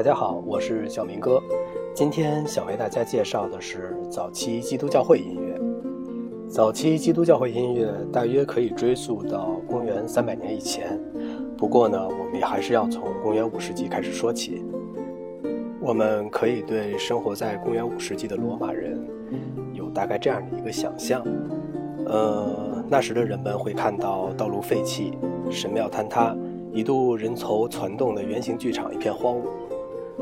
大家好，我是小明哥。今天想为大家介绍的是早期基督教会音乐。早期基督教会音乐大约可以追溯到公元三百年以前，不过呢，我们也还是要从公元五世纪开始说起。我们可以对生活在公元五世纪的罗马人有大概这样的一个想象：呃，那时的人们会看到道路废弃，神庙坍塌，一度人头攒动的圆形剧场一片荒芜，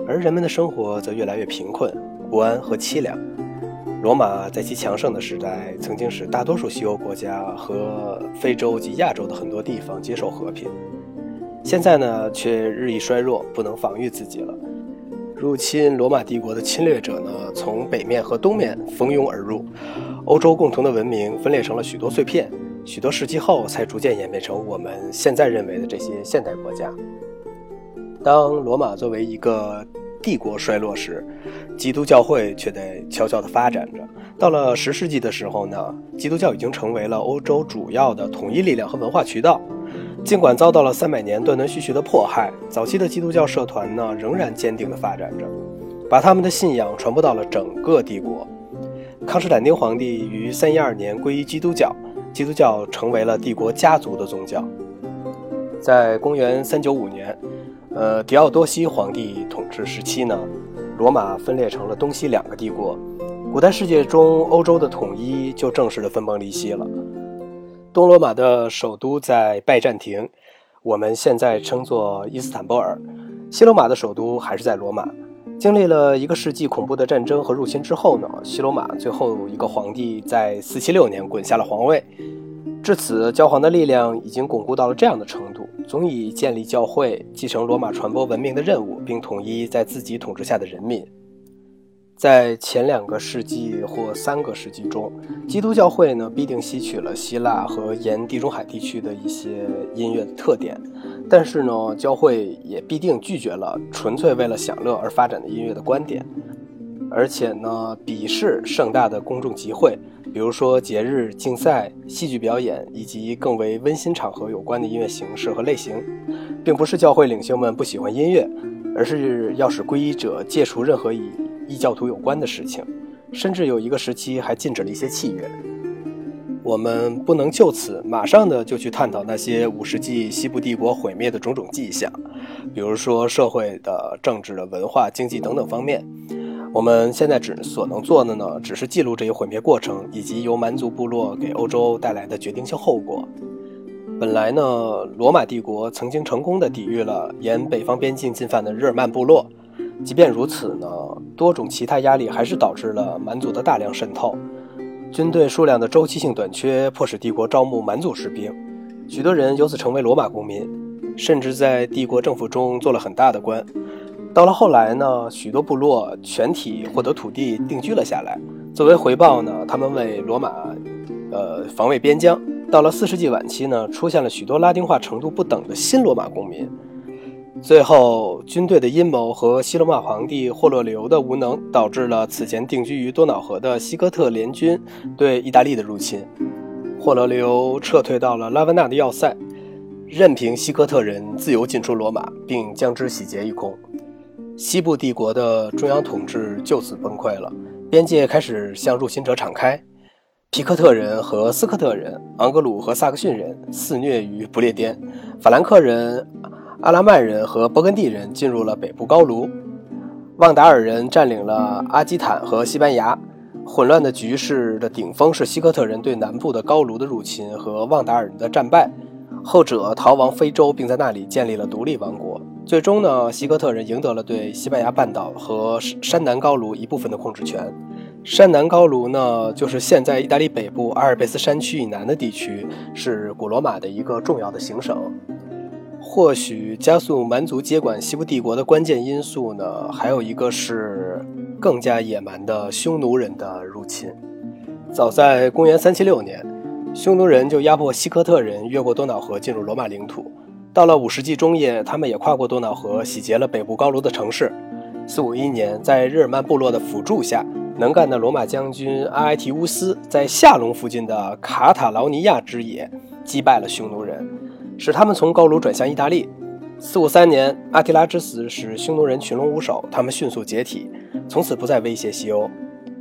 而人们的生活则越来越贫困、不安和凄凉。罗马在其强盛的时代，曾经使大多数西欧国家和非洲及亚洲的很多地方接受和平，现在呢，却日益衰弱，不能防御自己了。入侵罗马帝国的侵略者呢，从北面和东面蜂拥而入，欧洲共同的文明分裂成了许多碎片，许多世纪后才逐渐演变成我们现在认为的这些现代国家。当罗马作为一个帝国衰落时，基督教会却在悄悄地发展着。到了十世纪的时候呢，基督教已经成为了欧洲主要的统一力量和文化渠道。尽管遭到了三百年断断续续的迫害，早期的基督教社团呢仍然坚定地发展着，把他们的信仰传播到了整个帝国。康斯坦丁皇帝于三一二年皈依基督教，基督教成为了帝国家族的宗教。在公元三九五年。呃，狄奥多西皇帝统治时期呢，罗马分裂成了东西两个帝国。古代世界中，欧洲的统一就正式的分崩离析了。东罗马的首都在拜占庭，我们现在称作伊斯坦布尔；西罗马的首都还是在罗马。经历了一个世纪恐怖的战争和入侵之后呢，西罗马最后一个皇帝在四七六年滚下了皇位。至此，教皇的力量已经巩固到了这样的程度，总以建立教会、继承罗马传播文明的任务，并统一在自己统治下的人民。在前两个世纪或三个世纪中，基督教会呢必定吸取了希腊和沿地中海地区的一些音乐的特点，但是呢，教会也必定拒绝了纯粹为了享乐而发展的音乐的观点，而且呢，鄙视盛大的公众集会。比如说节日、竞赛、戏剧表演，以及更为温馨场合有关的音乐形式和类型，并不是教会领袖们不喜欢音乐，而是要使皈依者戒除任何与异教徒有关的事情，甚至有一个时期还禁止了一些器乐。我们不能就此马上的就去探讨那些五世纪西部帝国毁灭的种种迹象，比如说社会的、政治的、文化、经济等等方面。我们现在只所能做的呢，只是记录这一毁灭过程，以及由蛮族部落给欧洲带来的决定性后果。本来呢，罗马帝国曾经成功的抵御了沿北方边境进犯的日耳曼部落，即便如此呢，多种其他压力还是导致了蛮族的大量渗透。军队数量的周期性短缺，迫使帝国招募蛮族士兵，许多人由此成为罗马公民，甚至在帝国政府中做了很大的官。到了后来呢，许多部落全体获得土地定居了下来。作为回报呢，他们为罗马，呃，防卫边疆。到了四世纪晚期呢，出现了许多拉丁化程度不等的新罗马公民。最后，军队的阴谋和西罗马皇帝霍洛流的无能，导致了此前定居于多瑙河的西哥特联军对意大利的入侵。霍洛流撤退到了拉文纳的要塞，任凭西哥特人自由进出罗马，并将之洗劫一空。西部帝国的中央统治就此崩溃了，边界开始向入侵者敞开。皮克特人和斯科特人、昂格鲁和萨克逊人肆虐于不列颠，法兰克人、阿拉曼人和勃艮第人进入了北部高卢，旺达尔人占领了阿基坦和西班牙。混乱的局势的顶峰是西科特人对南部的高卢的入侵和旺达尔人的战败，后者逃亡非洲，并在那里建立了独立王国。最终呢，西哥特人赢得了对西班牙半岛和山南高卢一部分的控制权。山南高卢呢，就是现在意大利北部阿尔卑斯山区以南的地区，是古罗马的一个重要的行省。或许加速蛮族接管西部帝国的关键因素呢，还有一个是更加野蛮的匈奴人的入侵。早在公元376年，匈奴人就压迫西科特人越过多瑙河进入罗马领土。到了五世纪中叶，他们也跨过多瑙河，洗劫了北部高卢的城市。四五一年，在日耳曼部落的辅助下，能干的罗马将军阿埃提乌斯在夏隆附近的卡塔劳尼亚之野击败了匈奴人，使他们从高卢转向意大利。四五三年，阿提拉之死使匈奴人群龙无首，他们迅速解体，从此不再威胁西欧。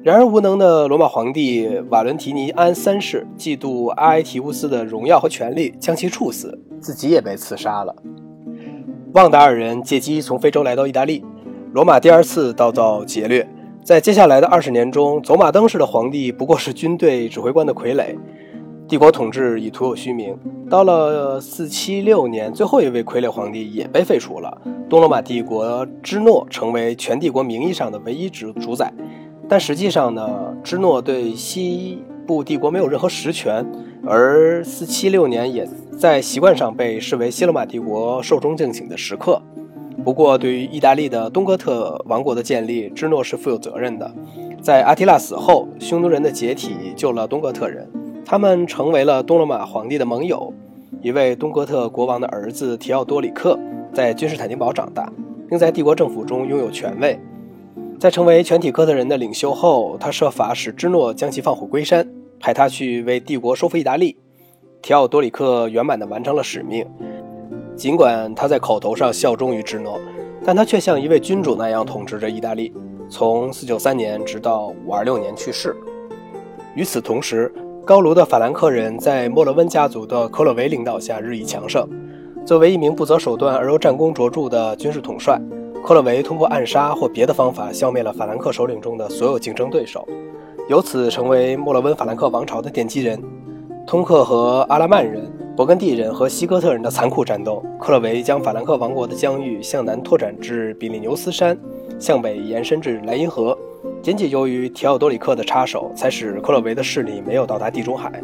然而，无能的罗马皇帝瓦伦提尼安三世嫉妒阿埃提乌斯的荣耀和权力，将其处死，自己也被刺杀了。旺达尔人借机从非洲来到意大利，罗马第二次遭到劫掠。在接下来的二十年中，走马灯式的皇帝不过是军队指挥官的傀儡，帝国统治已徒有虚名。到了四七六年，最后一位傀儡皇帝也被废除了，东罗马帝国芝诺成为全帝国名义上的唯一主主宰。但实际上呢，芝诺对西部帝国没有任何实权，而四七六年也在习惯上被视为西罗马帝国寿终正寝的时刻。不过，对于意大利的东哥特王国的建立，芝诺是负有责任的。在阿提拉死后，匈奴人的解体救了东哥特人，他们成为了东罗马皇帝的盟友。一位东哥特国王的儿子提奥多里克在君士坦丁堡长大，并在帝国政府中拥有权位。在成为全体哥特人的领袖后，他设法使芝诺将其放虎归山，派他去为帝国收复意大利。提奥多里克圆满地完成了使命，尽管他在口头上效忠于芝诺，但他却像一位君主那样统治着意大利，从493年直到526年去世。与此同时，高卢的法兰克人在莫勒温家族的克洛维领导下日益强盛。作为一名不择手段而又战功卓著的军事统帅，克洛维通过暗杀或别的方法消灭了法兰克首领中的所有竞争对手，由此成为莫勒温法兰克王朝的奠基人。通克和阿拉曼人、勃艮第人和西哥特人的残酷战斗，克洛维将法兰克王国的疆域向南拓展至比利牛斯山，向北延伸至莱茵河。仅仅由于提奥多里克的插手，才使克洛维的势力没有到达地中海。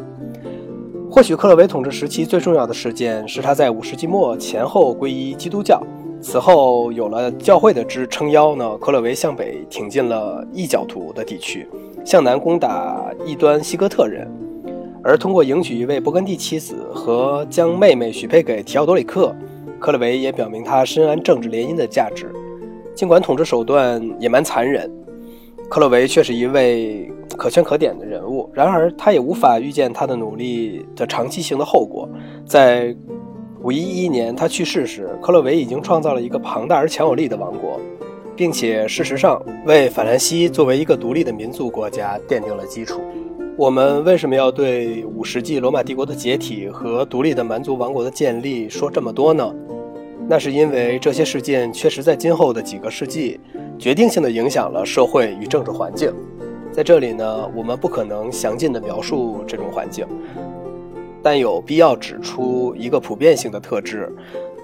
或许克洛维统治时期最重要的事件是他在五世纪末前后皈依基督教。此后有了教会的支撑腰呢，克洛维向北挺进了异教徒的地区，向南攻打异端西哥特人，而通过迎娶一位勃艮第妻子和将妹妹许配给提奥多里克，克洛维也表明他深谙政治联姻的价值。尽管统治手段野蛮残忍，克洛维却是一位可圈可点的人物。然而，他也无法预见他的努力的长期性的后果，在。五一一年，他去世时，克洛维已经创造了一个庞大而强有力的王国，并且事实上为法兰西作为一个独立的民族国家奠定了基础。我们为什么要对五世纪罗马帝国的解体和独立的蛮族王国的建立说这么多呢？那是因为这些事件确实在今后的几个世纪决定性的影响了社会与政治环境。在这里呢，我们不可能详尽的描述这种环境。但有必要指出一个普遍性的特质，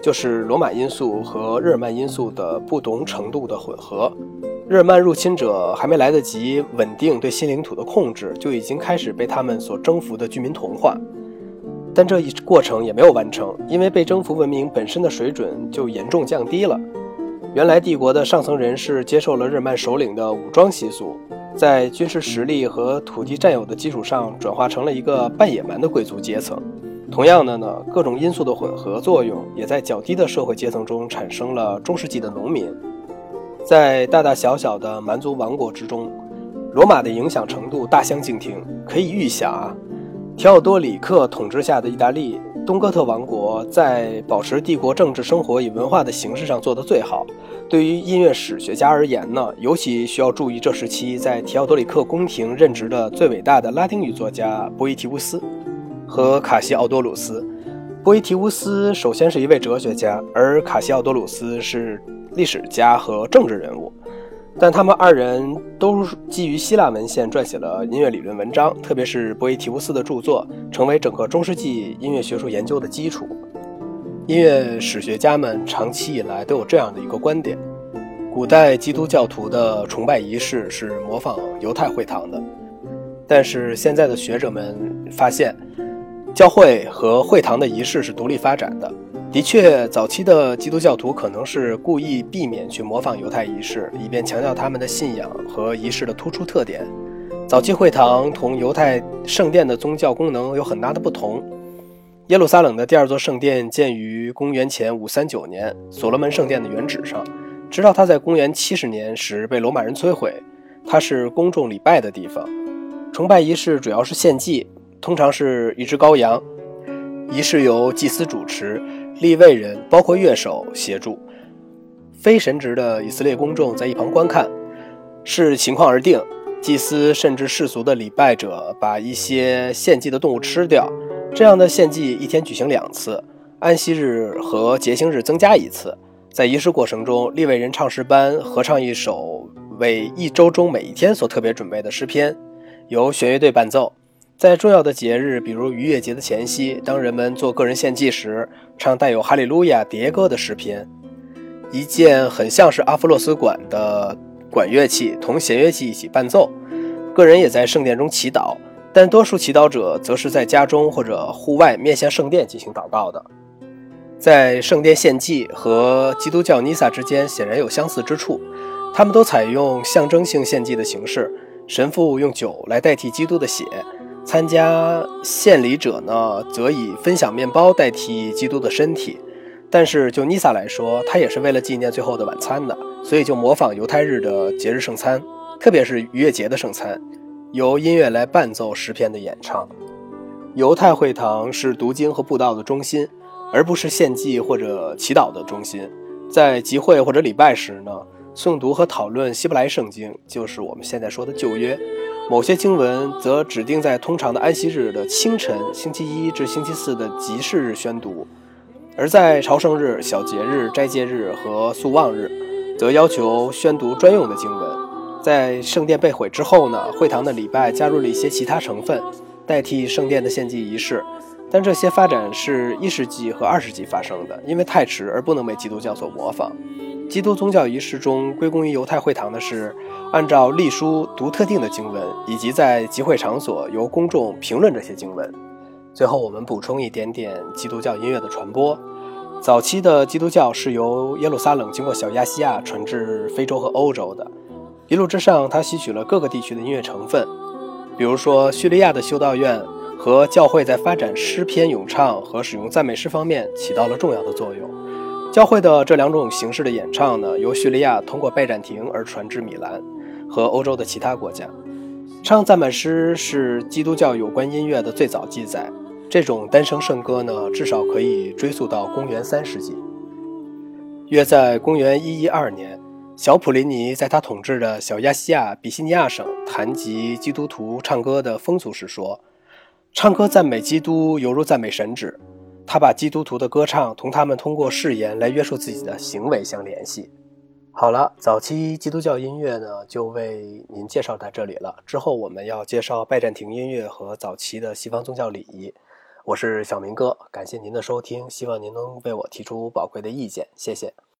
就是罗马因素和日耳曼因素的不同程度的混合。日耳曼入侵者还没来得及稳定对新领土的控制，就已经开始被他们所征服的居民同化。但这一过程也没有完成，因为被征服文明本身的水准就严重降低了。原来帝国的上层人士接受了日耳曼首领的武装习俗。在军事实力和土地占有的基础上，转化成了一个半野蛮的贵族阶层。同样的呢，各种因素的混合作用，也在较低的社会阶层中产生了中世纪的农民。在大大小小的蛮族王国之中，罗马的影响程度大相径庭。可以预想啊，提奥多里克统治下的意大利。东哥特王国在保持帝国政治生活与文化的形式上做得最好。对于音乐史学家而言呢，尤其需要注意这时期在提奥多里克宫廷任职的最伟大的拉丁语作家波伊提乌斯和卡西奥多鲁斯。波伊提乌斯首先是一位哲学家，而卡西奥多鲁斯是历史家和政治人物。但他们二人都基于希腊文献撰写了音乐理论文章，特别是波伊提乌斯的著作，成为整个中世纪音乐学术研究的基础。音乐史学家们长期以来都有这样的一个观点：古代基督教徒的崇拜仪式是模仿犹太会堂的，但是现在的学者们发现，教会和会堂的仪式是独立发展的。的确，早期的基督教徒可能是故意避免去模仿犹太仪式，以便强调他们的信仰和仪式的突出特点。早期会堂同犹太圣殿的宗教功能有很大的不同。耶路撒冷的第二座圣殿建于公元前539年，所罗门圣殿的原址上，直到它在公元70年时被罗马人摧毁。它是公众礼拜的地方，崇拜仪式主要是献祭，通常是一只羔羊，仪式由祭司主持。立位人包括乐手协助，非神职的以色列公众在一旁观看，视情况而定。祭司甚至世俗的礼拜者把一些献祭的动物吃掉，这样的献祭一天举行两次，安息日和节庆日增加一次。在仪式过程中，立位人唱诗班合唱一首为一周中每一天所特别准备的诗篇，由弦乐队伴奏。在重要的节日，比如逾越节的前夕，当人们做个人献祭时，唱带有哈利路亚迭歌的诗篇。一件很像是阿弗洛斯管的。管乐器同弦乐器一起伴奏，个人也在圣殿中祈祷，但多数祈祷者则是在家中或者户外面向圣殿进行祷告的。在圣殿献祭和基督教弥撒之间显然有相似之处，他们都采用象征性献祭的形式，神父用酒来代替基督的血，参加献礼者呢则以分享面包代替基督的身体。但是就尼撒来说，他也是为了纪念最后的晚餐的，所以就模仿犹太日的节日圣餐，特别是逾越节的圣餐，由音乐来伴奏诗篇的演唱。犹太会堂是读经和布道的中心，而不是献祭或者祈祷的中心。在集会或者礼拜时呢，诵读和讨论希伯来圣经，就是我们现在说的旧约。某些经文则指定在通常的安息日的清晨，星期一至星期四的集市日宣读。而在朝圣日、小节日、斋戒日和素望日，则要求宣读专用的经文。在圣殿被毁之后呢，会堂的礼拜加入了一些其他成分，代替圣殿的献祭仪式。但这些发展是一世纪和二世纪发生的，因为太迟而不能被基督教所模仿。基督宗教仪式中归功于犹太会堂的是按照历书读特定的经文，以及在集会场所由公众评论这些经文。最后，我们补充一点点基督教音乐的传播。早期的基督教是由耶路撒冷经过小亚细亚传至非洲和欧洲的。一路之上，它吸取了各个地区的音乐成分，比如说叙利亚的修道院和教会在发展诗篇咏唱和使用赞美诗方面起到了重要的作用。教会的这两种形式的演唱呢，由叙利亚通过拜占庭而传至米兰和欧洲的其他国家。唱赞美诗是基督教有关音乐的最早记载。这种单声圣歌呢，至少可以追溯到公元三世纪。约在公元一一二年，小普林尼在他统治的小亚细亚比西尼亚省谈及基督徒唱歌的风俗时说：“唱歌赞美基督，犹如赞美神旨。”他把基督徒的歌唱同他们通过誓言来约束自己的行为相联系。好了，早期基督教音乐呢，就为您介绍到这里了。之后我们要介绍拜占庭音乐和早期的西方宗教礼仪。我是小明哥，感谢您的收听，希望您能为我提出宝贵的意见，谢谢。